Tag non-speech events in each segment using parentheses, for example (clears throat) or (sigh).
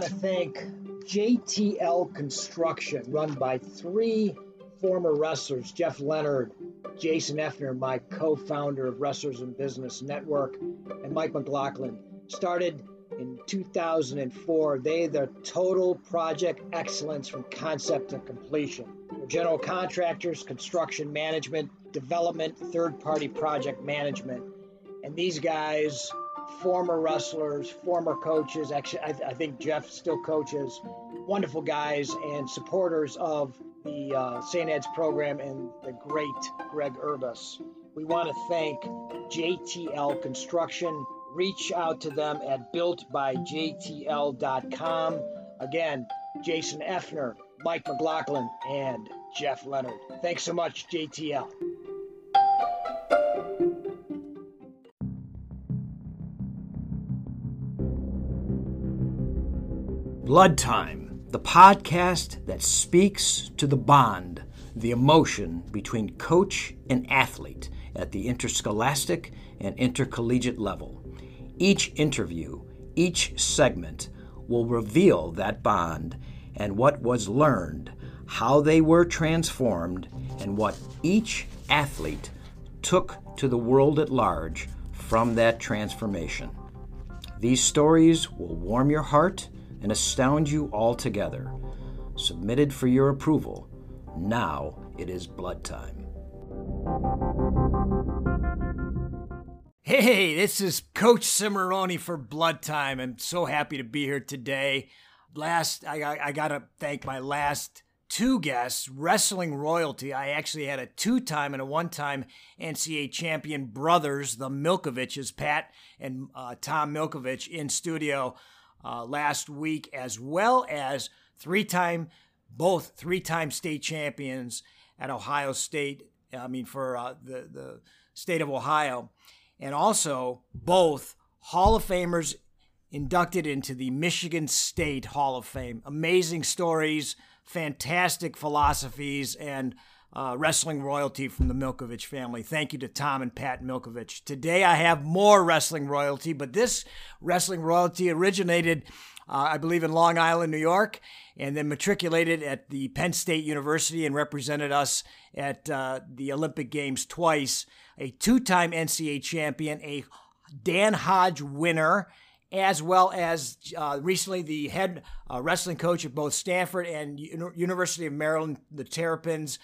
want to thank JTL Construction, run by three former wrestlers Jeff Leonard, Jason Effner, my co founder of Wrestlers and Business Network, and Mike McLaughlin. Started in 2004. They the total project excellence from concept to completion. General contractors, construction management, development, third party project management. And these guys, former wrestlers, former coaches, actually, I, I think Jeff still coaches, wonderful guys and supporters of the uh, St. Ed's program and the great Greg Urbas. We want to thank JTL Construction. Reach out to them at builtbyjtl.com. Again, Jason Effner, Mike McLaughlin, and Jeff Leonard. Thanks so much, JTL. Blood Time, the podcast that speaks to the bond, the emotion between coach and athlete at the interscholastic and intercollegiate level. Each interview, each segment will reveal that bond and what was learned, how they were transformed, and what each athlete took to the world at large from that transformation. These stories will warm your heart and astound you altogether. Submitted for your approval. Now it is blood time. Hey, this is Coach Cimarroni for Blood Time. I'm so happy to be here today. Last, I, I, I got to thank my last two guests, wrestling royalty. I actually had a two time and a one time NCAA champion brothers, the Milkoviches, Pat and uh, Tom Milkovich, in studio uh, last week, as well as three time, both three time state champions at Ohio State. I mean, for uh, the, the state of Ohio. And also both Hall of Famers inducted into the Michigan State Hall of Fame. Amazing stories, fantastic philosophies, and uh, wrestling royalty from the Milkovich family. Thank you to Tom and Pat Milkovich. Today I have more wrestling royalty, but this wrestling royalty originated, uh, I believe, in Long Island, New York, and then matriculated at the Penn State University and represented us at uh, the Olympic Games twice. A two time NCAA champion, a Dan Hodge winner, as well as uh, recently the head uh, wrestling coach at both Stanford and U- University of Maryland, the Terrapins.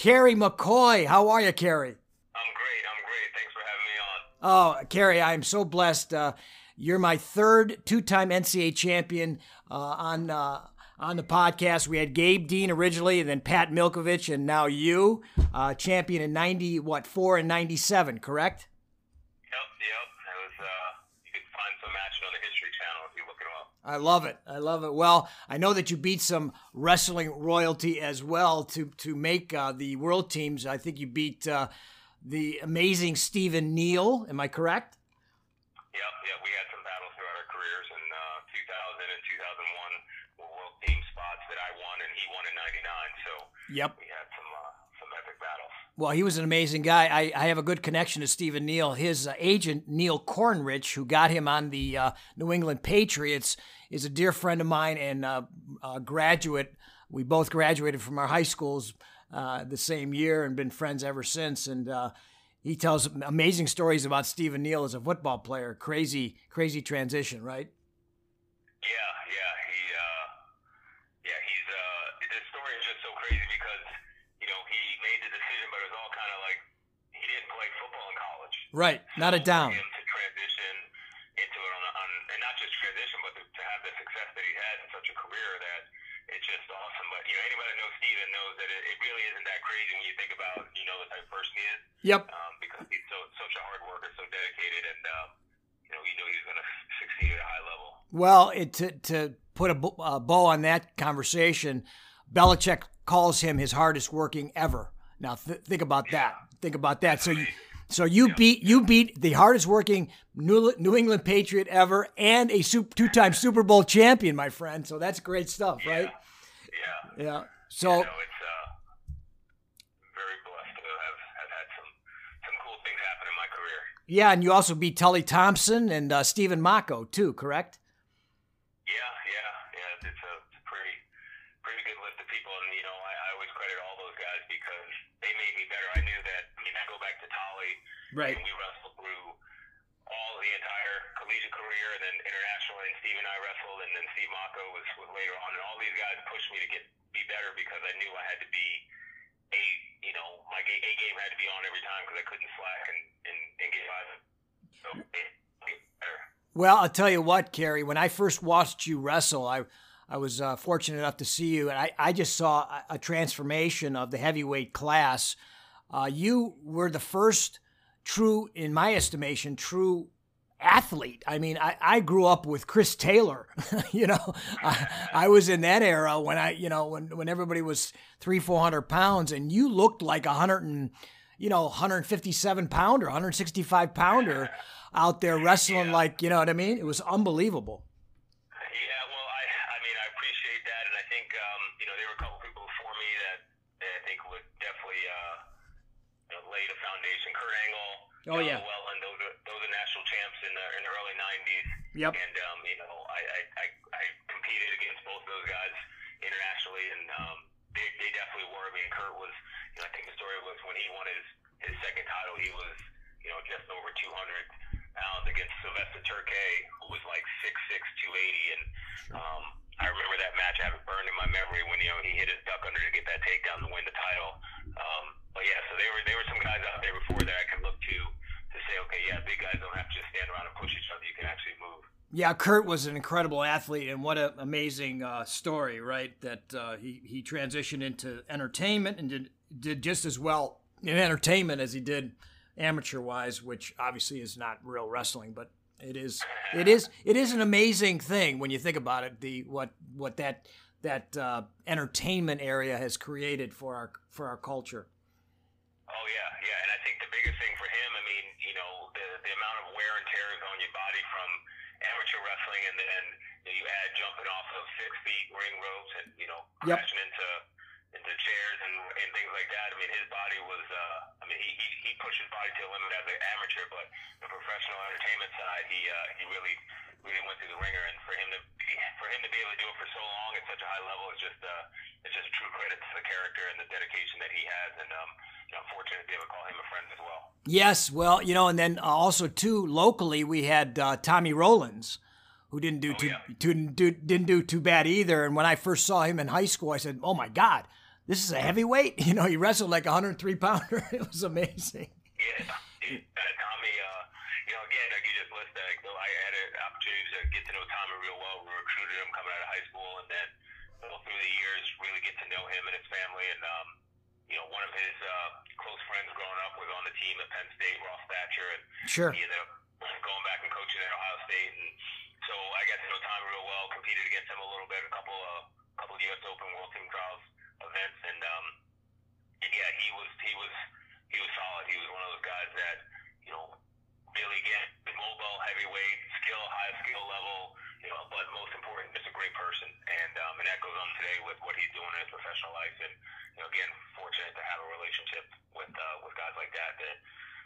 Kerry McCoy. How are you, Kerry? I'm great. I'm great. Thanks for having me on. Oh, Kerry, I'm so blessed. Uh, you're my third two-time NCAA champion uh, on uh, on the podcast. We had Gabe Dean originally, and then Pat Milkovich, and now you, uh, champion in ninety what four and ninety seven, correct? I love it. I love it. Well, I know that you beat some wrestling royalty as well to to make uh, the world teams. I think you beat uh, the amazing Stephen Neal. Am I correct? Yep. Yeah. We had some battles throughout our careers. In uh, 2000 and 2001 were world team spots that I won and he won in '99. So yep. we had some uh, some epic battles. Well, he was an amazing guy. I, I have a good connection to Stephen Neal. His uh, agent, Neil Cornrich, who got him on the uh, New England Patriots, is a dear friend of mine and uh, a graduate. We both graduated from our high schools uh, the same year and been friends ever since. And uh, he tells amazing stories about Stephen Neal as a football player. Crazy, crazy transition, right? Yeah, yeah, he, uh, yeah, he's. Uh, this story is just so crazy because you know he made the decision, but it was all kind of like he didn't play football in college. Right, not a down. Yep. Um, because he's so such a hard worker, so dedicated, and um, you know he knew he was going (laughs) to succeed at a high level. Well, it, to to put a, a bow on that conversation, Belichick calls him his hardest working ever. Now th- think about yeah. that. Think about that. So you. So you yeah. beat you beat the hardest working New, New England Patriot ever and a two-time Super Bowl champion, my friend. So that's great stuff, right? Yeah. Yeah. So. You know, it's, uh, very blessed to have, have had some, some cool things happen in my career. Yeah, and you also beat Tolly Thompson and uh, Stephen Mocco, too, correct? Yeah, yeah, yeah. It's a, pretty, pretty good list of people. And, you know, I, always credit all those guys because they made me better. I knew that, I go back to Tolly. Right. Had to be on every time because I couldn't slack and and, and get by. So. Well, I'll tell you what, Kerry. When I first watched you wrestle, I I was uh, fortunate enough to see you, and I, I just saw a, a transformation of the heavyweight class. Uh, you were the first true, in my estimation, true athlete. I mean, I, I grew up with Chris Taylor. (laughs) you know, I, I, was in that era when I, you know, when when everybody was three, four hundred pounds, and you looked like a hundred and, you know, 157 pounder, 165 pounder out there wrestling yeah. like, you know what I mean? It was unbelievable. Yeah, well, I, I mean, I appreciate that, and I think, um, you know, there were a couple people before me that, that I think would definitely uh, you know, lay the foundation. Kurt Angle, oh yeah, well, and those are, those are national champs in the in the early '90s. Yep. And um, you know, I, I, I, competed against both those guys internationally, and um, they, they definitely were. I mean, Kurt was, you know, I think the story was when he won his his second title, he was, Yeah, Kurt was an incredible athlete, and what an amazing uh, story, right? That uh, he he transitioned into entertainment and did did just as well in entertainment as he did amateur wise, which obviously is not real wrestling, but it is it is it is an amazing thing when you think about it. The what what that that uh, entertainment area has created for our for our culture. Oh yeah, yeah, and I think the biggest thing for him, I mean, you know, the the amount of wear and tear is on your body from amateur wrestling, and then you add jumping off of six feet ring ropes and you know crashing yep. into into chairs and, and things like that. I mean, his body was, uh, I mean, he, he, he pushed his body to a limit as an amateur, but the professional entertainment side, he, uh, he really, really went through the ringer. And for him to be, for him to be able to do it for so long at such a high level is just, uh, it's just a true credit to the character and the dedication that he has. And, um, you know, fortunate to be able to call him a friend as well. Yes. Well, you know, and then also too, locally, we had, uh, Tommy Rowlands who didn't do oh, too, yeah. too, do, didn't do too bad either. And when I first saw him in high school, I said, "Oh my God, this is a heavyweight. (laughs) You know, he wrestled like a 103 pounder. (laughs) it was amazing. Yeah, uh, Tommy. Uh, you know, again, like you just listed, like, I had an opportunity to get to know Tommy real well. We recruited him coming out of high school, and then through the years, really get to know him and his family. And um, you know, one of his uh, close friends growing up was on the team at Penn State, Ross Thatcher, and sure. he ended up going back and coaching at Ohio State. And so I got to know Tommy real well. Competed against him a little bit, a couple of couple of U.S. Open World Team trials events, and um, and yeah, he was he was he was solid. He was one of those guys that you know really get mobile, heavyweight, skill, high skill level. You know, but most important, just a great person, and um, and that goes on today with what he's doing in his professional life. And you know, again, fortunate to have a relationship with uh, with guys like that that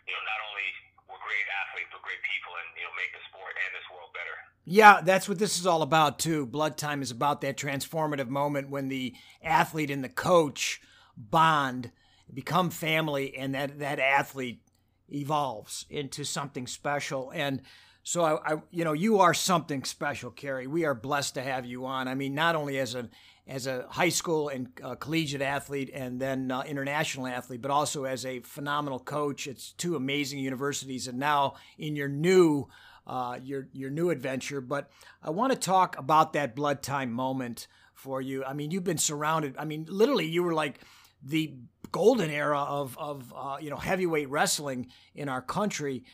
you know not only were great athletes, but great people, and you know make the sport and this world better. Yeah, that's what this is all about too. Blood Time is about that transformative moment when the athlete and the coach bond, become family, and that that athlete evolves into something special. And so I, I you know, you are something special, Kerry. We are blessed to have you on. I mean, not only as an as a high school and uh, collegiate athlete and then uh, international athlete, but also as a phenomenal coach. It's two amazing universities, and now in your new uh, your your new adventure. But I want to talk about that blood time moment for you. I mean, you've been surrounded. I mean, literally, you were like the golden era of of uh, you know heavyweight wrestling in our country.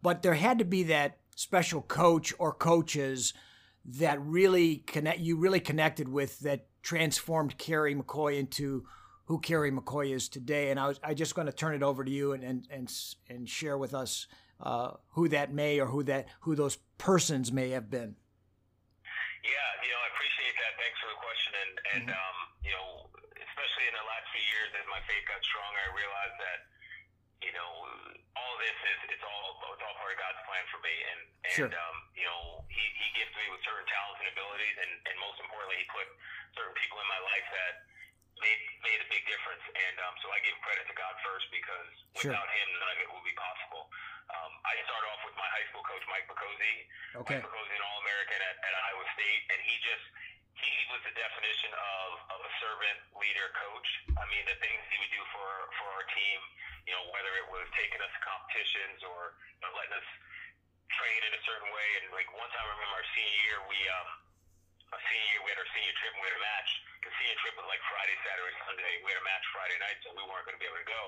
But there had to be that special coach or coaches that really connect you really connected with that transformed Kerry McCoy into who Kerry McCoy is today. And I was I just going to turn it over to you and and and, and share with us uh, who that may or who that who those persons may have been. Yeah, you know, I appreciate that. Thanks for the question. And and mm-hmm. um, you know, especially in the last few years, as my faith got stronger, I realized that you know all of this is it's all it's all part of God's plan for me. And and sure. um, you know, he he gifts me with certain talents and abilities, and and most importantly, he put certain people in my life that made made a big difference. And um, so I give credit to God first because Sure. without Him, none of it will be possible. Um, I started off with my high school coach, Mike Bacozzi. Okay. Mike Bacozzi, an All American at, at Iowa State, and he just he was the definition of, of a servant leader coach. I mean, the things he would do for for our team, you know, whether it was taking us to competitions or you know, letting us train in a certain way. And like one time, I remember our senior year, we um, our senior year we had our senior trip and we had a match. The senior trip was like Friday, Saturday, Sunday. We had a match Friday night, so we weren't going to be able to go.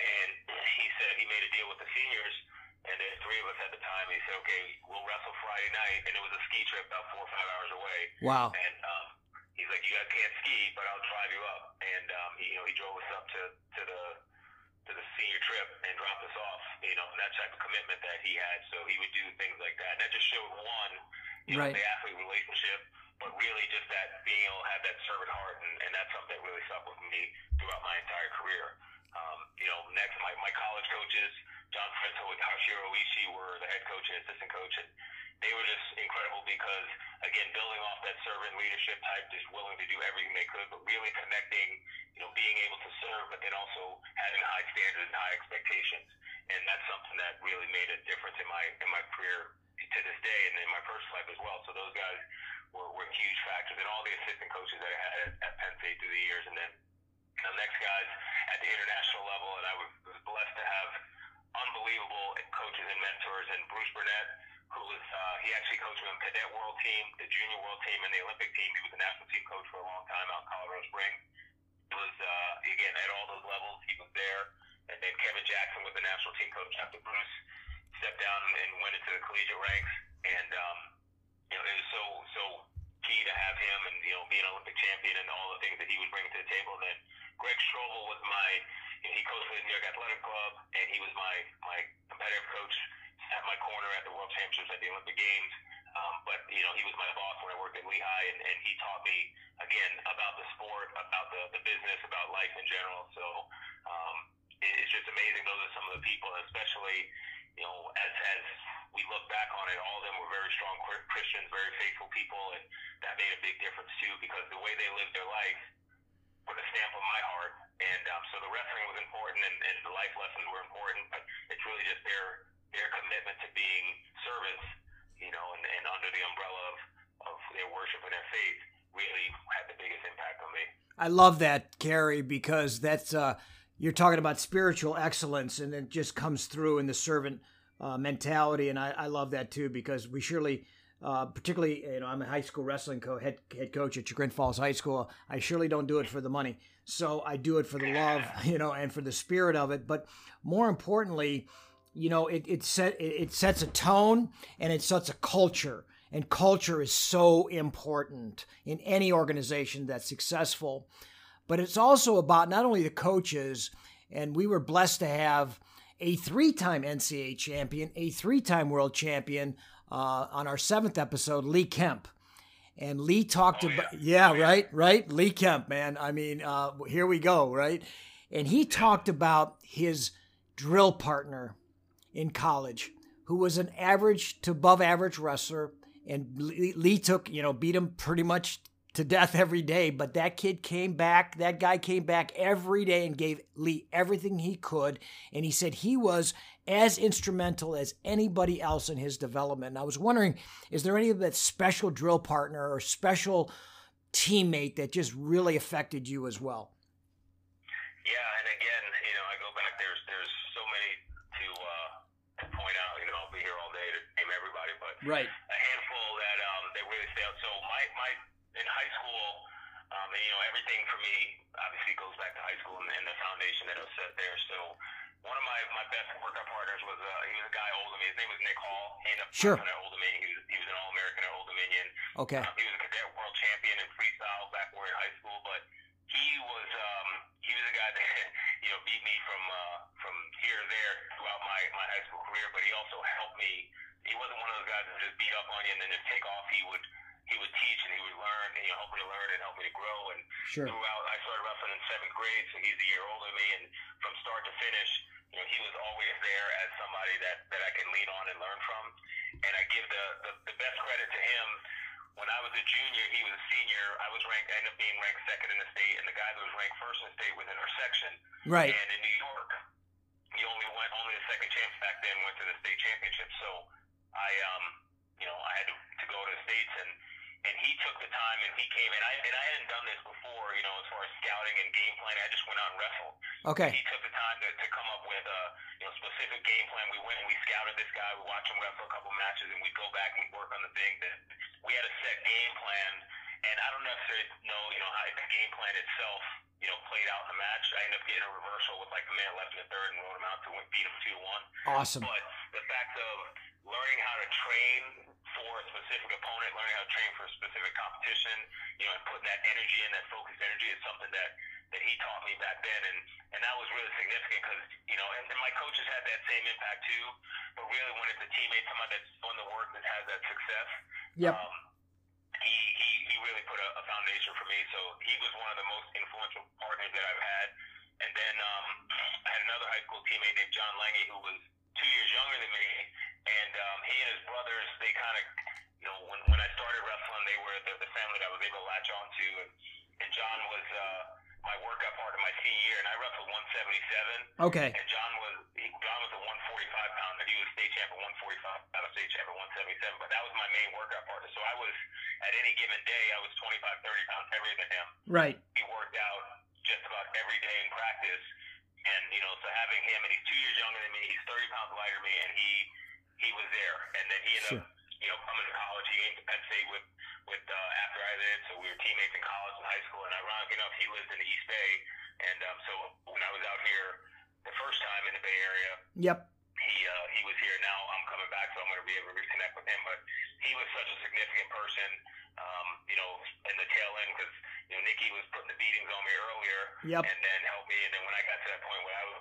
And he said he made a deal with the seniors. And there's three of us at the time. He said, "Okay, we'll wrestle Friday night," and it was a ski trip about four or five hours away. Wow. And um, he's like, "You guys can't ski, but I'll drive you up." And um, he, you know, he drove us up to to the to the senior trip and dropped us off. You know, and that type of commitment that he had. So he would do things like that, and that just showed one, you know, Right. the athlete relationship, but really just that being able to have that servant heart, and, and that's something that really stuck with me throughout my entire career. Um, you know, next my my college coaches, John Frenzo and Hashiro Ishii were the head coach and assistant coach, and they were just incredible because again, building off that servant leadership type, just willing to do everything they could, but really connecting, you know, being able to serve, but then also having high standards and high expectations, and that's something that really made a difference in my in my career to this day and in my personal life as well. So those guys were, were huge factors, and all the assistant coaches that I had at, at Penn State through the years, and then the next guys at the international level, and I was, was blessed to have unbelievable coaches and mentors. And Bruce Burnett, who was uh, he actually coached me on the cadet world team, the junior world team, and the Olympic team. He was a national team coach for a long time out in Colorado Springs. It was uh, again at all those levels. He was there, and then Kevin Jackson was the national team coach after Bruce stepped down and went into the collegiate ranks. And um, you know, it was so so key to have him and you know be an Olympic champion and all the things that he would bring to the table. And then Greg Strobel was my you know, he coached for the New York Athletic Club and he was my my competitive coach at my corner at the World Championships at the Olympic Games. Um, but you know he was my boss when I worked at Lehigh and, and he taught me again about the sport, about the, the business, about life in general. So um, it, it's just amazing. Those are some of the people, especially you know as as we look back on it, all of them were very strong Chri- Christians, very faithful people, and that made a big difference too because the way they lived their life put a stamp on my heart. And um, so the wrestling was important, and, and the life lessons were important, but it's really just their their commitment to being servants, you know, and, and under the umbrella of, of their worship and their faith really had the biggest impact on me. I love that, Gary, because that's uh, you're talking about spiritual excellence, and it just comes through in the servant uh, mentality, and I, I love that too because we surely. Uh, particularly, you know, I'm a high school wrestling co- head head coach at Chagrin Falls High School. I surely don't do it for the money, so I do it for the love, (laughs) you know, and for the spirit of it. But more importantly, you know, it it set it, it sets a tone and it sets a culture, and culture is so important in any organization that's successful. But it's also about not only the coaches, and we were blessed to have a three-time NCAA champion, a three-time world champion uh, on our seventh episode, Lee Kemp. And Lee talked Oh, about, yeah. yeah, right, right. Lee Kemp, man. I mean, uh, here we go, right? And he talked about his drill partner in college, who was an average to above average wrestler. And Lee, took, you know, beat him pretty much to death every day. But that kid came back, that guy came back every day and gave Lee everything he could. And he said he was as instrumental as anybody else in his development. And I was wondering, is there any of that special drill partner or special teammate that just really affected you as well? Yeah, and again, you know, I go back. There's there's so many to uh, to point out. You know, I'll be here all day to name everybody, but Right. a handful that um, that really stay out. So my my in high school, um, and, you know, everything for me obviously goes back to high school and, and the foundation that was set there. So one of my my best workout partners was uh, he was a guy older than me. His name was Nick Hall. He ended up Sure. at Old Dominion. He was he was an All American at Old Dominion. Okay. Um, he was a cadet world champion in freestyle back when we were in high school, but he was um, he was a guy (laughs) that you know beat me from uh, from here to there throughout my, my high school career. But he also helped me. He wasn't one of those guys that just beat up on you and then just take off. He would he would teach and he would learn and you know, help me to learn and help me to grow. And Sure. throughout, I started wrestling in seventh grade, so he's a year older than me. And from start to finish, you know, he was always there as somebody that that I can lean on and learn from. And I give the the, the best credit to him when I was a junior, he was a senior. I was ranked, I ended up being ranked second in the state, and the guy that was ranked first in the state was in our section. Right. And in New York, you only went, only the second chance back then went to the state championship. So I, um, you know, I had to, to go to the states and and he took the time and he came and I and I hadn't done this before, you know, as far as scouting and game planning. I just went out and wrestled. Okay. He took the time to, to come up with a you know specific game plan. We went and we scouted this guy. We watched him wrestle a couple matches, and we go back and we work on the things that we had a set game plan. And I don't necessarily know, you know, how the game plan itself, you know, played out in the match. I ended up getting a reversal with like a minute left in the third and wrote him out to win, beat him two one. Awesome. But the fact of learning how to train for a specific opponent, learning how to train for a specific competition, you know, and putting that energy in, that focused energy is something that that he taught me back then, and and that was really significant because you know, and, and my coaches had that same impact too. But really, when it's a teammate, someone that's doing the work that has that success, Yep. um, he he he really put a, a foundation for me. So he was one of the most influential partners that I've had. And then um, I had another high school teammate named John Lange who was two years younger than me, and um, he and his brothers, they kind of, you know, when when I started wrestling, they were the, the family that I was able to latch on to, and, and John was uh, my workout partner my senior year, and I wrestled 177. Okay. And John was he, John was a 145 pounder. He was state champ at 145, out of state champ at 177. But that was my main workout partner. So I was at any given day, I was 25, 30 pounds heavier than him. Right. He worked out just about every day in practice, and you know, so having him, and he's two years younger than me. He's 30 pounds lighter than me, and he he was there. And then he ended Sure. up, you know, coming to college. He came to Penn State with with uh, after I did, so we were teammates in college and high school. And ironically enough, he lives in the East Bay, and um, so when I was out here the first time in the Bay Area, Yep. he uh, he was here. Now I'm coming back, so I'm going to be able to reconnect with him. But he was such a significant person, um, you know, in the tail end because you know Nikki was putting the beatings on me earlier, Yep. and then helped me. And then when I got to that point where I was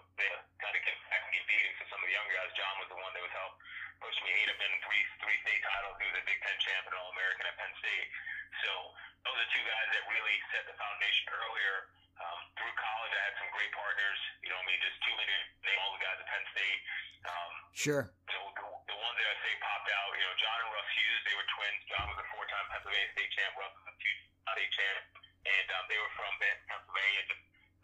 kind of getting back to get beatings to some of the younger guys, John was the one that was help push me. He'd have been three three state titles. He was a Big Ten champ and All American at Penn State. So those are two guys that really set the foundation earlier. Um, through college, I had some great partners. You know, I mean, just too many name all the guys at Penn State. Um, Sure. the, the, ones that I say popped out, you know, John and Russ Hughes, they were twins. John was a four-time Pennsylvania state champ. Russ was a two-time state champ, and um, they were from Pennsylvania. The,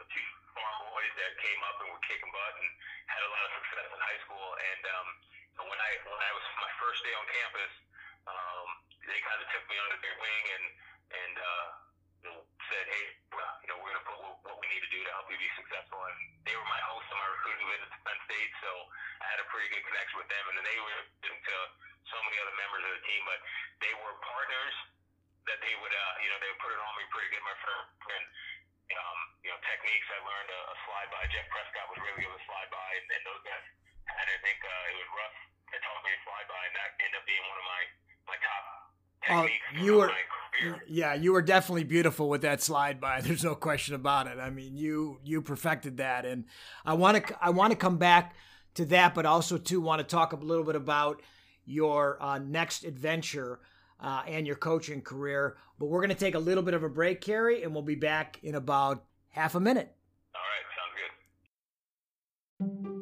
the two farm boys that came up and were kicking butt and had a lot of success in high school. And um, when I when I was (laughs) my first day on campus, um, they kind of took me under their wing and and uh, said, hey, you know, we're gonna put what, we need to do to help you be successful. And they were my host on my recruiting visit to Penn State, so I had a pretty good connection with them. And then they were into so many other members of the team, but they were partners that they would, uh, you know, they would put it on me pretty good. My first and um, you know, techniques. I learned a, a slide by. Jeff Prescott was really good with slide by, and, and those guys. And I think uh, it was Russ that taught me to slide by, and that ended up being one of my my top You were- Yeah, you were definitely beautiful with that slide by. (laughs) There's no question about it. I mean, you you perfected that, and I want to I want to come back to that, but also too want to talk a little bit about your uh, next adventure uh, and your coaching career. But we're going to take a little bit of a break, Kerry, and we'll be back in about half a minute. All right, sounds good.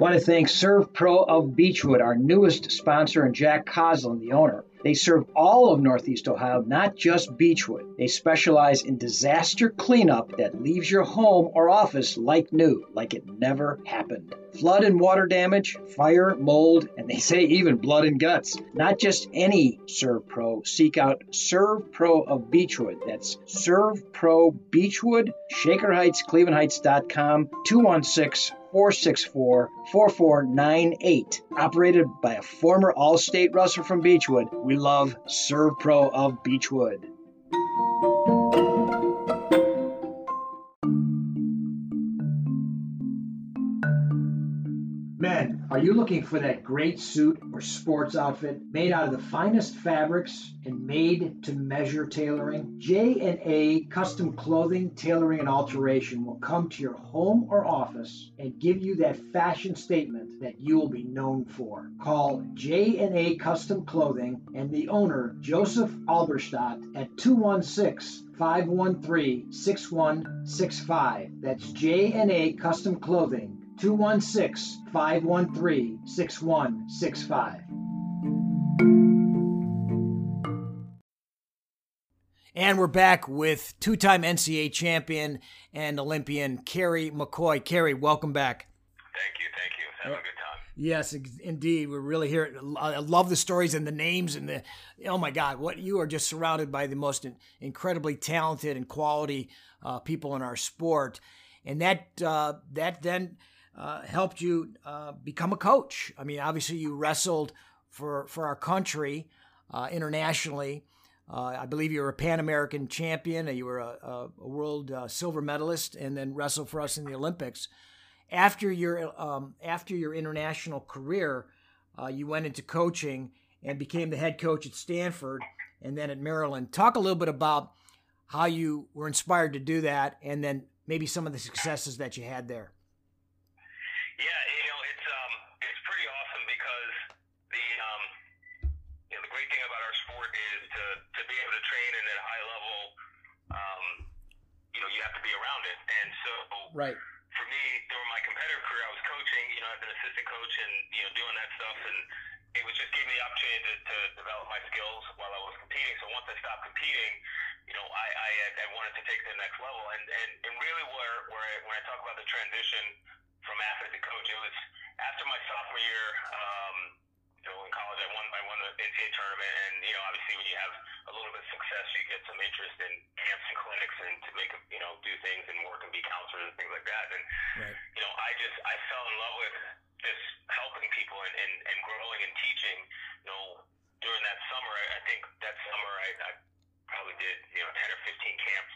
Want to thank SERVPRO of Beechwood, our newest sponsor, and Jack Coslin, the owner. They serve all of Northeast Ohio, not just Beechwood. They specialize in disaster cleanup that leaves your home or office like new, like it never happened. Flood and water damage, fire, mold, and they say even blood and guts. Not just any SERVPRO. Seek out SERVPRO of Beechwood. That's SERVPRO Beechwood, Shaker Heights, Cleveland ClevelandHeights.com, 216 464 4498. Operated by a former All State wrestler from Beechwood, we love SERVPRO of Beechwood. You looking for that great suit or sports outfit made out of the finest fabrics and made to measure tailoring? J&A Custom Clothing, Tailoring and Alteration will come to your home or office and give you that fashion statement that you will be known for. Call J&A Custom Clothing and the owner Joseph Alberstadt at 216 513 6165. That's J&A Custom Clothing 216 513 6165. And we're back with two time NCAA champion and Olympian Kerry McCoy. Kerry, welcome back. Thank you. Thank you. Having a good time. Yes, indeed. We're really here. I love the stories and the names and the. Oh my God, what you are just surrounded by the most incredibly talented and quality uh, people in our sport, and that uh, that then uh, helped you uh, become a coach. I mean, obviously you wrestled for for our country uh, internationally. Uh, I believe you were a Pan American champion. You were a, a, world uh, silver medalist, and then wrestled for us in the Olympics. After your um, after your international career, uh, you went into coaching and became the head coach at Stanford, and then at Maryland. Talk a little bit about how you were inspired to do that, and then maybe some of the successes that you had there. Yeah, you know, it's um, it's pretty awesome because the um, you know, the great thing about our sport is to to be able to train and at a high level, um, you know, you have to be around it, and so Right. For me, during my competitive career, I was coaching, you know, I've been assistant coach and, you know, doing that stuff. And it was just gave me the opportunity to, to develop my skills while I was competing. So once I stopped competing, you know, I, I, I wanted to take to the next level. And, and, and really where, where I, when I talk about the transition from athlete to coach, it was after my sophomore year, um, you know, in college, I won I won the NCAA tournament, and you know, obviously, when you have a little bit of success, you get some interest in camps and clinics, and to make you know do things and work and be counselors and things like that. And right. you know, I just I fell in love with just helping people and and, and growing and teaching. You know, during that summer, I, I think that summer I, I probably did you know ten or fifteen camps,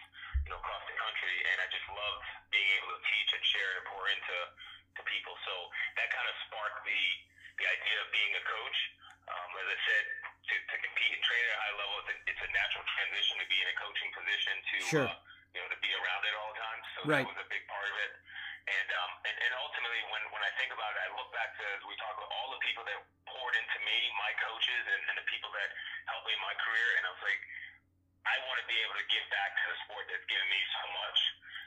you know, across the country, and I just loved being able to teach and share and pour into to people. So that kind of sparked the the idea of being a coach. Um, as I said, to, to compete and train at a high level, it's a, it's a natural transition to be in a coaching position to sure. uh, you know to be around it all the time. So right. that was a big part of it. And um, and, and ultimately, when when I think about it, I look back to as we talk about all the people that poured into me, my coaches, and, and the people that helped me in my career, and I was like, I want to be able to give back to the sport that's given me so much.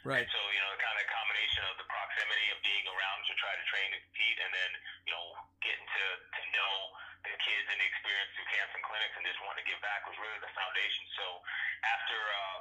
Right. And so, you know, the kind of combination of the proximity of being around to try to train and compete and then, you know, getting to, to know the kids and the experience through camps and clinics and just wanting to give back was really the foundation. So after uh,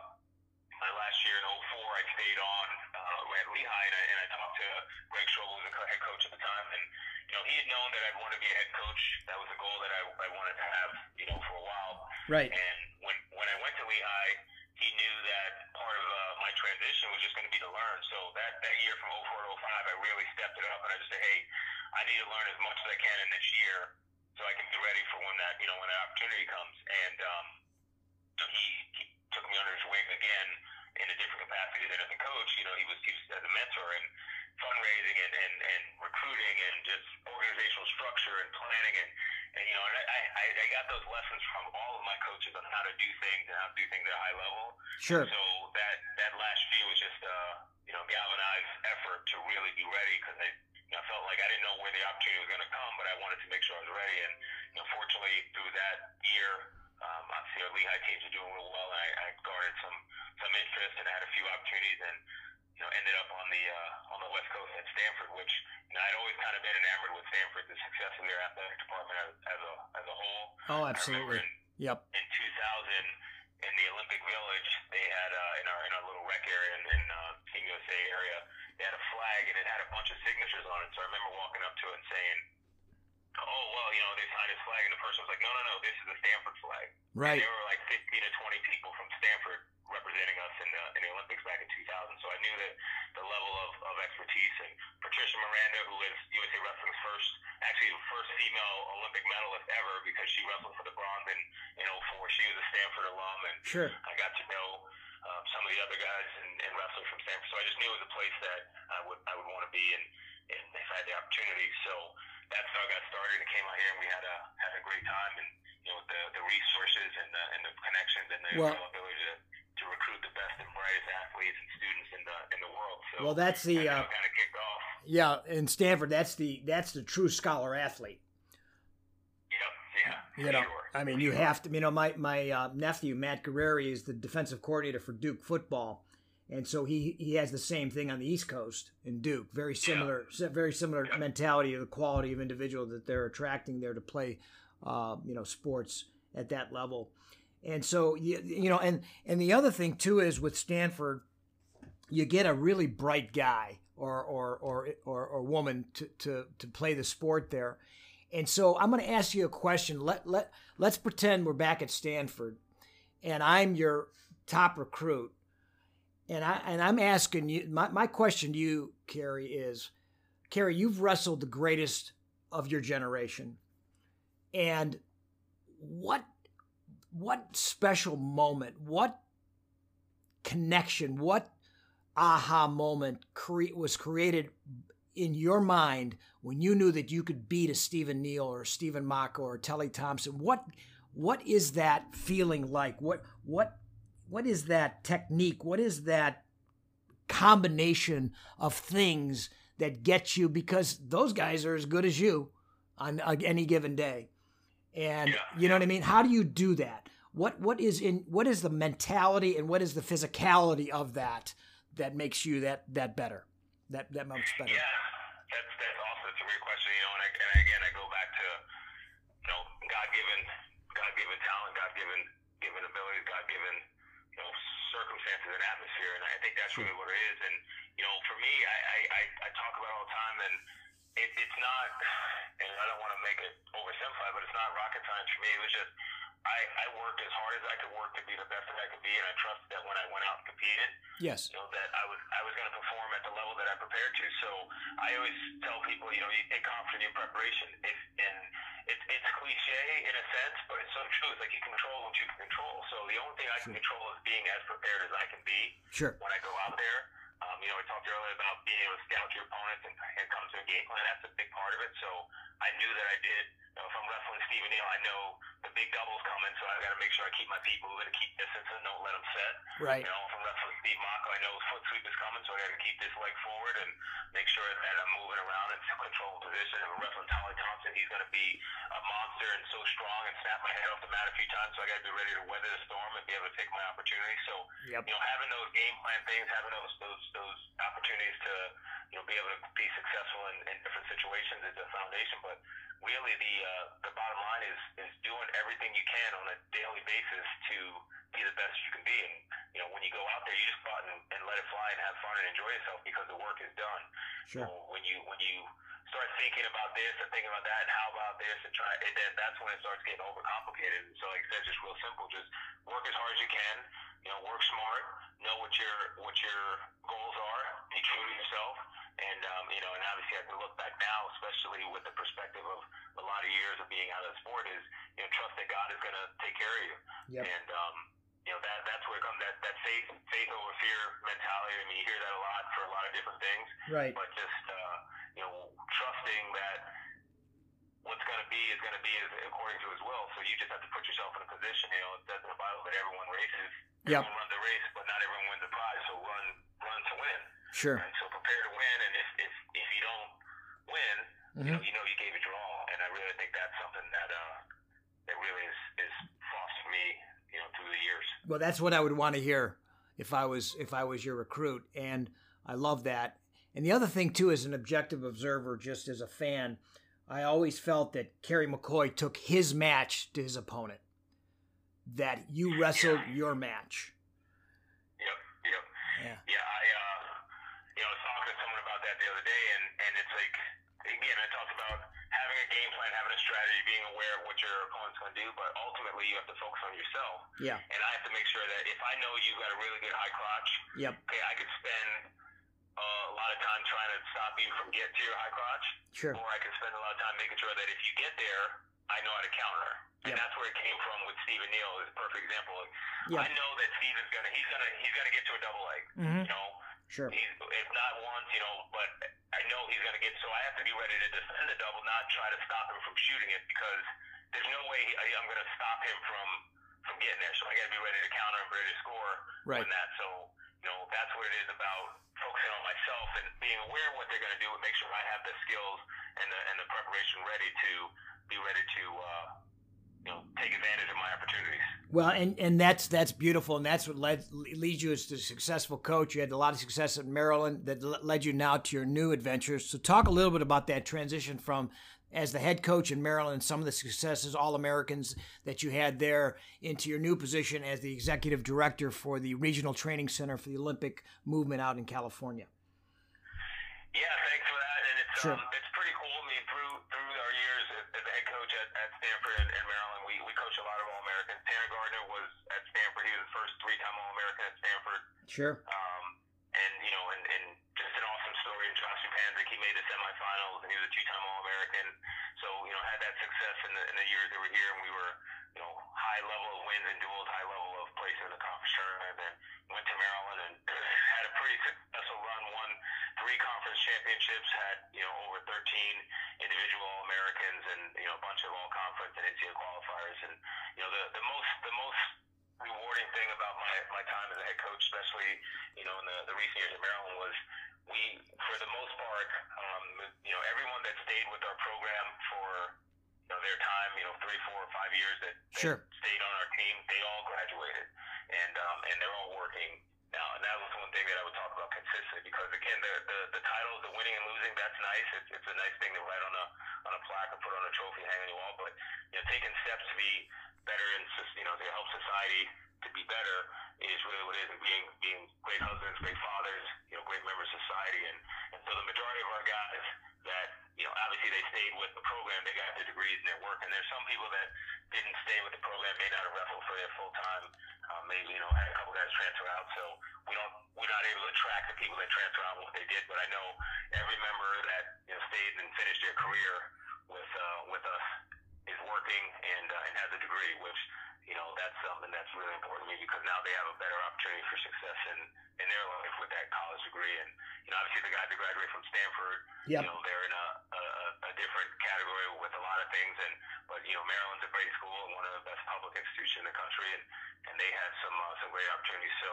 my last year in 04, I stayed on uh, at Lehigh and I, and I talked to Greg Strobel, who was the head coach at the time. And, you know, he had known that I'd want to be a head coach. That was a goal that I, I wanted to have, you know, for a while. Right. And when, when I went to Lehigh, he knew that part of uh, my transition was just going to be to learn. So that, that year from 04 to 05, I really stepped it up and I just said, hey, I need to learn as much as I can in this year so I can be ready for when that, you know, when that opportunity comes. And um, so he, he took me under his wing again in a different capacity than as a coach. You know, he was, he was as a mentor and fundraising and, and, and recruiting and just organizational structure and planning and, and you know, and I, I, I got those lessons from all of my coaches on how to do things and how to do things at a high level. Sure. So that that last year was just a you know galvanized effort to really be ready because I you know felt like I didn't know where the opportunity was going to come, but I wanted to make sure I was ready. And you know, fortunately through that year, um, obviously our Lehigh teams are doing real well, and I, I garnered some some interest and I had a few opportunities and you know, ended up on the uh, on the West Coast at Stanford, which you know, I'd always kind of been enamored with Stanford, the success of their athletic department as, as a as a whole. Oh, absolutely. In, yep. In 2000, in the Olympic Village, they had uh, in our in our little rec area in, in uh, Team USA area, they had a flag and it had a bunch of signatures on it. So I remember walking up to it and saying, "Oh well, you know, they signed this flag," and the person was like, "No, no, no, this is the Stanford flag." Right. And there were like 15 to 20 people from Stanford representing us in the, in the Olympics back in 2000. So I knew that the level of, of expertise and Patricia Miranda, who is USA Wrestling's first, actually the first female Olympic medalist ever because she wrestled for the bronze in, in 04. She was a Stanford alum, and sure. I got to know um, some of the other guys and, and wrestlers from Stanford. So I just knew it was a place that I would I would want to be, and, and if I had the opportunity. So that's how I got started and came out here, and we had a had a great time, and you know the the resources and the and the connections and the well, availability to to recruit the best and brightest athletes and students in the in the world. So well, that's the uh, kind of kicked off. Yeah, in Stanford, that's the that's the true scholar athlete. Yep. Yeah. You know, sure. I mean, you have to. You know, my my uh, nephew Matt Guerrieri is the defensive coordinator for Duke football, and so he he has the same thing on the East Coast in Duke. Very similar, yeah. very similar yeah. mentality of the quality of individual that they're attracting there to play uh, you know sports at that level. And so you, you know, and and the other thing too is with Stanford, you get a really bright guy or or or or, or woman to, to to play the sport there. And so I'm going to ask you a question. Let let let's pretend we're back at Stanford, and I'm your top recruit, and I and I'm asking you. My my question to you, Kerry, is, Kerry, you've wrestled the greatest of your generation, and what what special moment, what connection, what aha moment cre- was created in your mind when you knew that you could beat a Stephen Neal or Stephen Mocco or Tolly Thompson? What what is that feeling like? What what what is that technique? What is that combination of things that gets you because those guys are as good as you on any given day. And yeah. you know what I mean? How do you do that? What what is in what is the mentality and what is the physicality of that that makes you that that better? That that much better. Yeah, that's that's awesome. It's a great question. You know, and, I, and again, I go back to you know God given God given talent, God given given abilities, God given you know circumstances and atmosphere, and I think that's really what it is. And you know, for me, I I, I talk about all the time, and it, it's not, and I don't want to make it oversimplified, but it's not rocket science for me. It was just I, I worked as hard as I could work to be the best that I could be, and I trusted that when I went out and competed, yes, you know that I was I was going to perform at the level that I prepared to. So I always tell people, you know, you take confidence in preparation. If and it's it's cliche in a sense, but it's so true. It's like you control what you can control. So the only thing I can control is being as prepared as I can be. Sure. When I go out there. Um, you know, we talked earlier about being able to scout your opponents and, and come to a game plan. That's a big part of it. So I knew that I did know, if I'm wrestling Stephen Neal, I know the big double's coming, so I got to make sure I keep my feet moving, keep distance, and don't let them set. Right. You know, if Steve Mocco, I know foot sweep is coming, so I got to keep this leg forward and make sure that I'm moving around and control position. I'm wrestling Tolly Thompson, he's going to be a monster and so strong and snap my head off the mat a few times, so I got to be ready to weather the storm and be able to take my opportunity. So, yep. you know, having those game plan things, having those those those opportunities to you know be able to be successful in, in different situations is the foundation, but really the uh, the bottom line is is doing everything you can on a daily basis to be the best you can be. And you know, when you go out there, you just go out and, and let it fly and have fun and enjoy yourself because the work is done. Sure. So when you when you start thinking about this and thinking about that and how about this and try, and then that's when it starts getting overcomplicated. And So like I said, just real simple, just work as hard as you can. You know, work smart, know what your what your goals are, be true to yourself and um, you know, and obviously, as we look back now, especially with the perspective of a lot of years of being out of the sport, is you know, trust that God is going to take care of you. Yep. And um, you know, that that's where it comes that that faith faith over fear mentality. I mean, you hear that a lot for a lot of different things. Right. But just uh, you know, trusting that what's going to be is going to be according to His will. So you just have to put yourself in a position. You know, it says in the Bible that everyone races. Yep. Everyone runs a race, but not everyone wins a prize. So run run to win. Sure. Right? So prepare to win, and if if, if you don't win, mm-hmm. you know you know you gave it your all, and I really think that's something that uh that really is is fostered me, you know, through the years. Well, that's what I would want to hear if I was if I was your recruit, and I love that. And the other thing too, as an objective observer, just as a fan, I always felt that Kerry McCoy took his match to his opponent. That you wrestled your match. Yep. Yep. Yeah. Yeah. I uh, you know, I was talking to someone about that the other day, and and it's like again, I talked about having a game plan, having a strategy, being aware of what your opponent's going to do, but ultimately you have to focus on yourself. Yeah. And I have to make sure that if I know you've got a really good high crotch, yep. okay, I could spend uh, a lot of time trying to stop you from getting to your high crotch. Sure. Or I can spend a lot of time making sure that if you get there, I know how to counter. And yep. that's where it came from with Stephen Neal is a perfect example. Yep. I know that Stephen's gonna he's gonna he's gonna get to a double leg. Mm-hmm. You know? Sure. He's, if not once, you know, but I know he's going to get. So I have to be ready to defend the double, not try to stop him from shooting it because there's no way I, I'm going to stop him from from getting there. So I got to be ready to counter and ready to score right. when that. So you know, that's what it is about focusing on myself and being aware of what they're going to do and make sure I have the skills and the and the preparation ready to be ready to uh, you know take advantage of my opportunities. Well, and, and that's that's beautiful, and that's what led leads you as a successful coach. You had a lot of success at Maryland that led you now to your new adventures. So, talk a little bit about that transition from as the head coach in Maryland, some of the successes, All Americans that you had there, into your new position as the executive director for the Regional Training Center for the Olympic Movement out in California. Yeah, thanks for that. And it's sure. um, it's pretty cool. I mean, through through our years as the head coach at, at Stanford and, and Maryland, we, we coached a lot of All Americans. Tanner Gardner was at Stanford. He was the first three time All American at Stanford. Sure. Um, and you know, and, and just an awesome story. And Josh Zupancic, he made the semifinals, and he was a two time All American. So you know, had that success in the in the years that were here, and we were you know high level of wins and duels, high level of placing in the conference tournament. Then went to Maryland and (clears throat) had a pretty successful run. Won three conference championships. Had you know over 13 individual All Americans and you know a bunch of all conference and NCAA. And you know the the most the most rewarding thing about my, my time as a head coach, especially you know in the, the recent years at Maryland, was we for the most part, um, you know, everyone that stayed with our program for you know their time, you know, three, four, or five years that, that sure. stayed on our team, they all graduated, and um, and they're all working now. And that was one thing that I would talk about consistently because again, the the, the titles, the winning and losing, that's nice. It's, it's a nice thing to write on a on a plaque or put on a trophy, hang on your wall. But you know, taking steps to be better and you know to help society to be better is really what it is, and being being great husbands, great fathers, you know, great members of society, and and so the majority of our guys that you know obviously they stayed with the program, they got their degrees and they're working. There's some people that didn't stay with the program, may not have wrestled for their full time, uh, maybe you know had a couple guys transfer out, so we don't we're not able to track the people that transfer out what they did, but I know every member that you know stayed and finished their career with uh, with us working and uh, and has a degree, which you know that's something that's really important to me because now they have a better opportunity for success in in their life with that college degree. And you know, obviously the guys that graduate from Stanford, yep. you know, they're in a, a a different category with a lot of things. And but you know, Maryland's a great school and one of the best public institutions in the country, and and they had some uh, some great opportunities. So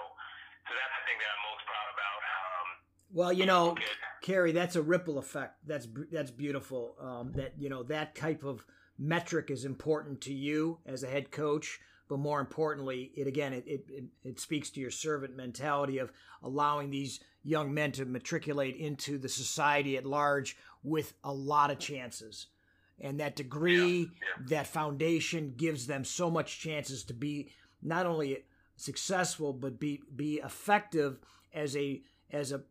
so that's the thing that I'm most proud about. Um, well, you know, Kerry, that's a ripple effect. That's that's beautiful. Um, that you know that type of metric is important to you as a head coach but more importantly it again it, it, it speaks to your servant mentality of allowing these young men to matriculate into the society at large with a lot of chances and that degree yeah, yeah. that foundation gives them so much chances to be not only successful but be be effective as a as a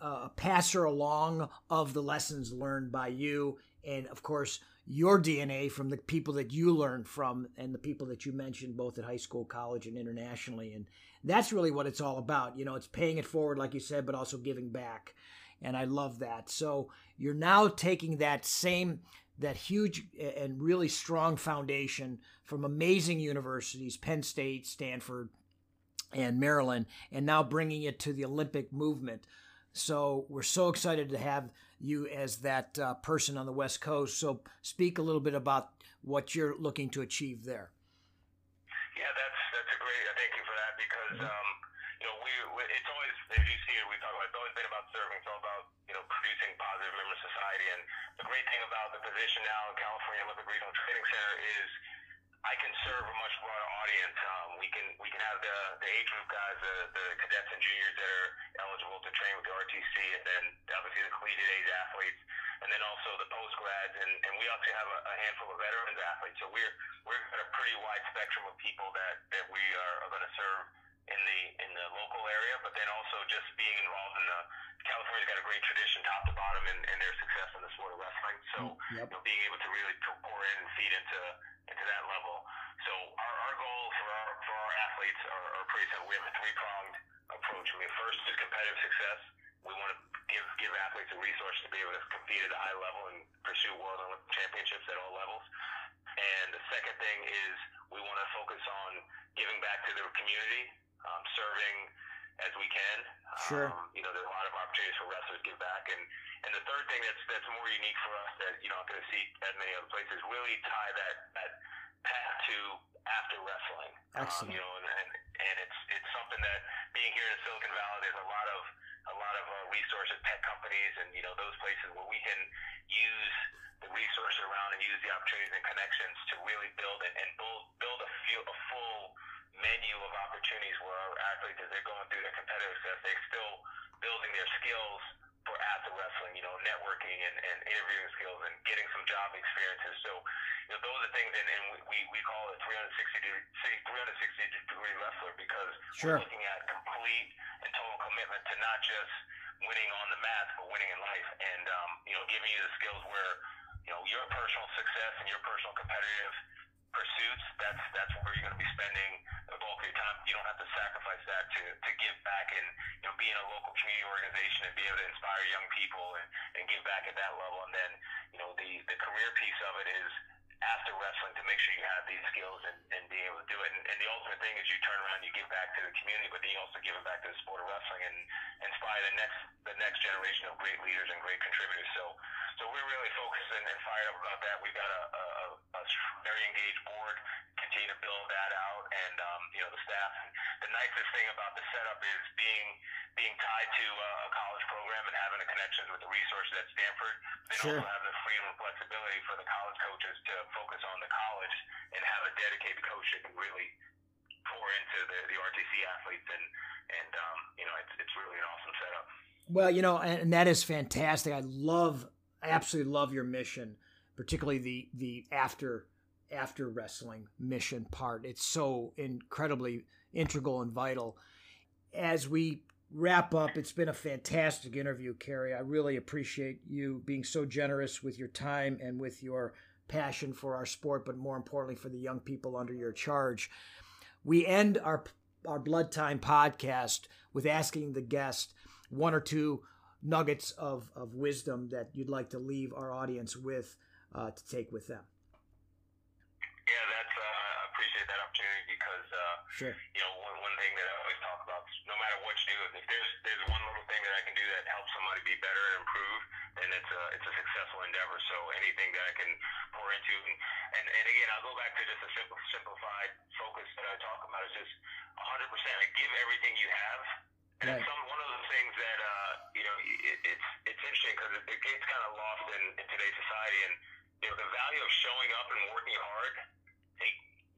a passer along of the lessons learned by you and of course your DNA from the people that you learned from and the people that you mentioned both at high school, college, and internationally. And that's really what it's all about. You know, it's paying it forward, like you said, but also giving back. And I love that. So you're now taking that same, that huge and really strong foundation from amazing universities, Penn State, Stanford, and Maryland, and now bringing it to the Olympic movement. So we're so excited to have you as that uh, person on the West Coast. So speak a little bit about what you're looking to achieve there. Yeah, that's that's a great. Thank you for that because mm-hmm. um, you know we it's always as you see it we talk about it's always been about serving. It's all about you know producing positive members of society. And the great thing about the position now in California Olympic Regional Training Center is I can serve a much broader audience. Um, we can we can have the the age group guys, the, the cadets and juniors that are eligible to train with the RTC, and then obviously the collegiate age athletes, and then also the post grads, and, and we also have a, a handful of veterans athletes. So we're we're got a pretty wide spectrum of people that that we are, are going to serve in the in the local area, but then also just being involved in the California's got a great tradition, top to bottom, in, in their success in the sport of wrestling. So mm, yep. you know, being able to really pour in and feed into into that level. So our, our goals for our for our athletes are, are pretty simple. We have a three pronged approach. I mean, first is competitive success. We want to give give athletes a resource to be able to compete at a high level and pursue world and Olympic championships at all levels. And the second thing is we want to focus on giving back to the community, um, serving as we can. Sure. Um, you know, there's a lot of opportunities for wrestlers to give back, and and the third thing that's that's more unique for us that you're not going to see at many other places really tie that that path to after wrestling. Excellent. Um, you know, and, and and it's it's something that being here in Silicon Valley, there's a lot of a lot of uh, resources, tech companies, and you know those places where we can use the resources around and use the opportunities and connections to really build it and build build a, few, a full menu of opportunities where our athletes, as they're going through their competitive stuff, they're still building their skills for after wrestling, you know, networking and, and interviewing skills and getting some job experiences. So, you know, those are things, and, and we, we call it 360 degree, 360 degree wrestler because sure. we're looking at complete and total commitment to not just winning on the mats, but winning in life, and um, you know, giving you the skills where you know your personal success and your personal competitive pursuits, that's that's where you're going to be spending the of your time. You don't have to sacrifice that to, to give back and you know be in a local community organization and be able to inspire young people and, and give back at that level. And then you know the the career piece of it is after wrestling to make sure you have these skills and, and being able to do it. And, and the ultimate thing is you turn around, you give back to the community, but then you also give it back to the sport of wrestling and inspire the next the next generation of great leaders and great contributors. So so we're really focused and, and fired up about that. We've got a, a, a very engaged board, continue to build that out, and um, you know the staff. The nicest thing about the setup is being being tied to a college program and having the connections with the resources at Stanford. They sure. also have the freedom and flexibility for the college coaches to focus on the college and have a dedicated coach that can really pour into the, the RTC athletes and and um, you know it's it's really an awesome setup. Well, you know, and that is fantastic. I love, I absolutely love your mission, particularly the the after after wrestling mission part. It's so incredibly integral and vital. As we wrap up, it's been a fantastic interview, Kerry. I really appreciate you being so generous with your time and with your passion for our sport, but more importantly, for the young people under your charge. We end our our Blood Time podcast with asking the guest one or two nuggets of, of wisdom that you'd like to leave our audience with uh, to take with them. Yeah, that's uh, I appreciate that opportunity because uh, sure. you know one, one thing that I always talk about, no matter what you do, if there's there's one little thing that I can do that helps somebody be better and improve, then it's a it's a successful endeavor. So anything that I can pour into, and and, and again, I'll go back to just a simple simplified focus that I talk about is just 100 percent. I give everything you have, and right. some one of those things that uh, you know it, it's it's interesting because it, it gets kind of lost in, in today's society and you know, the value of showing up and working hard.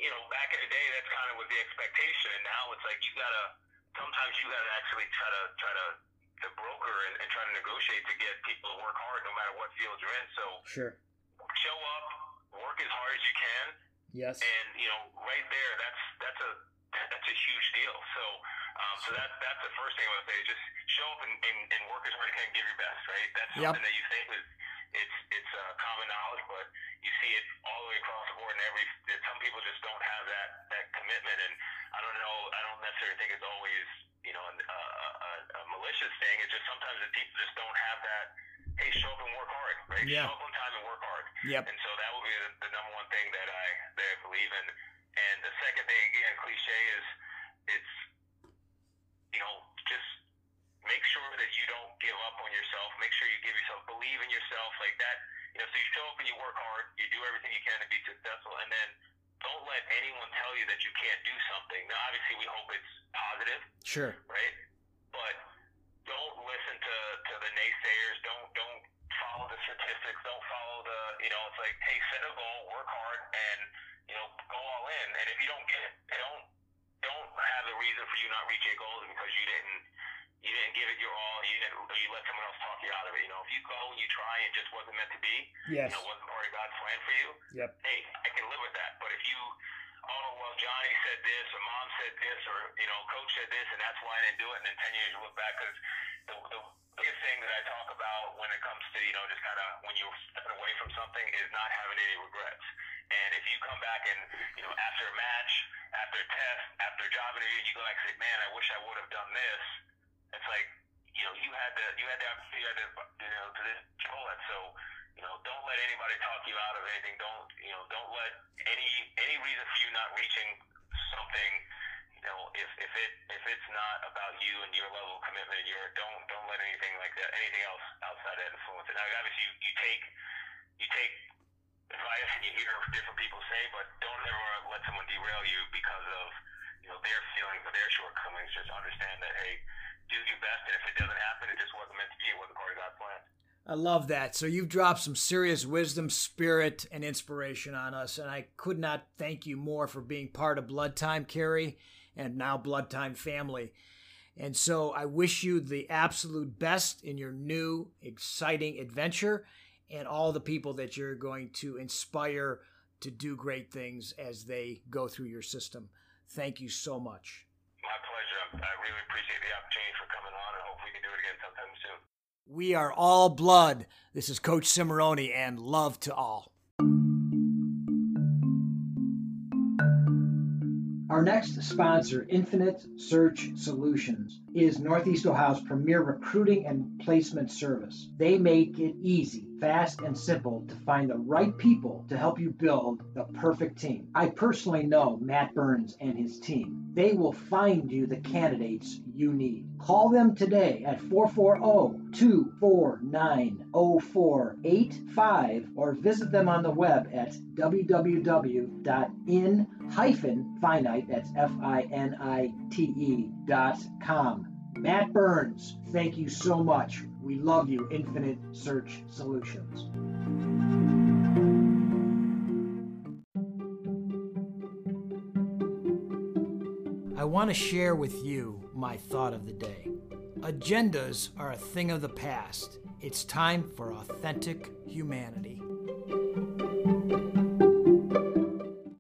you know, back in the day, that's kind of was the expectation, and now it's like you gotta. Sometimes you gotta actually try to try to to broker and, and try to negotiate to get people to work hard, no matter what field you're in. So sure, show up, work as hard as you can. Yes. And you know, right there, that's that's a that's a huge deal. So, um, so that that's the first thing I would say. Just show up and, and, and work as hard as you can, give your best. Right. That's yep. something that you think is it's it's uh, common knowledge, but you see it all the way across the board. And every some people just don't have that that commitment. And I don't know. I don't necessarily think it's always you know a, a, a malicious thing. It's just sometimes the people just don't have that. Hey, show up and work hard, right? Yeah. Show up on time and work hard. Yep. And so that will be the, the number one thing that I that I believe in. And the second thing, again, cliche is it's you know just make sure that you don't give up on yourself. Make sure you give yourself, believe in yourself like that. You know, so you show up and you work hard, you do everything you can to be successful, and then don't let anyone tell you that you can't do something. Now, obviously, we hope it's positive. Sure. Right. But don't listen to, to the naysayers. Don't don't follow the statistics. Don't follow the you know. It's like hey, set a goal, work hard, and you know go all in. And if you don't get it, don't don't have a reason for you not reaching your goals is because you didn't you didn't give it your all. You didn't. You let someone else talk you out of it. You know, if you go and you try and it just wasn't meant to be, yes. you know, wasn't part of God's plan for you. Yep. Hey, I can live with that. But if you, oh well, Johnny said this, or Mom said this, or you know, Coach said this, and that's why I didn't do it. And then ten years you look back because the, the biggest thing that I talk about when it comes to you know just kind of when you're stepping away from something is not having any regrets. And if you come back and you know after a match, after a test, after a job interview, you go back and say, man, I wish I would have done this it's like you know you had the you had the you had to you know to control it. So you know don't let anybody talk you out of anything. Don't you know don't let any any reason for you not reaching something. You know if if it if it's not about you and your level of commitment and your don't don't let anything like that anything else outside that influence it. Now obviously you, you take you take advice and you hear different people say, but don't ever let someone derail you because of you know their feelings or their shortcomings. Just understand that hey do your best, and if it doesn't happen, it just wasn't meant to be. It wasn't part of God's plan. I love that. So you've dropped some serious wisdom, spirit, and inspiration on us, and I could not thank you more for being part of Blood Time, Kerry, and now Blood Time family. And so I wish you the absolute best in your new, exciting adventure and all the people that you're going to inspire to do great things as they go through your system. Thank you so much. My pleasure. I really appreciate the opportunity for coming on and hope we can do it again sometime soon. We are all blood. This is Coach Cimarroni and love to all. Our next sponsor, Infinite Search Solutions, is Northeast Ohio's premier recruiting and placement service. They make it easy, fast, and simple to find the right people to help you build the perfect team. I personally know Matt Burns and his team. They will find you the candidates you need. Call them today at 440 249 0485 or visit them on the web at www.in-finite, that's F-I-N-I-T-E dot com. Matt Burns, thank you so much. We love you, Infinite Search Solutions. I want to share with you my thought of the day. Agendas are a thing of the past. It's time for authentic humanity.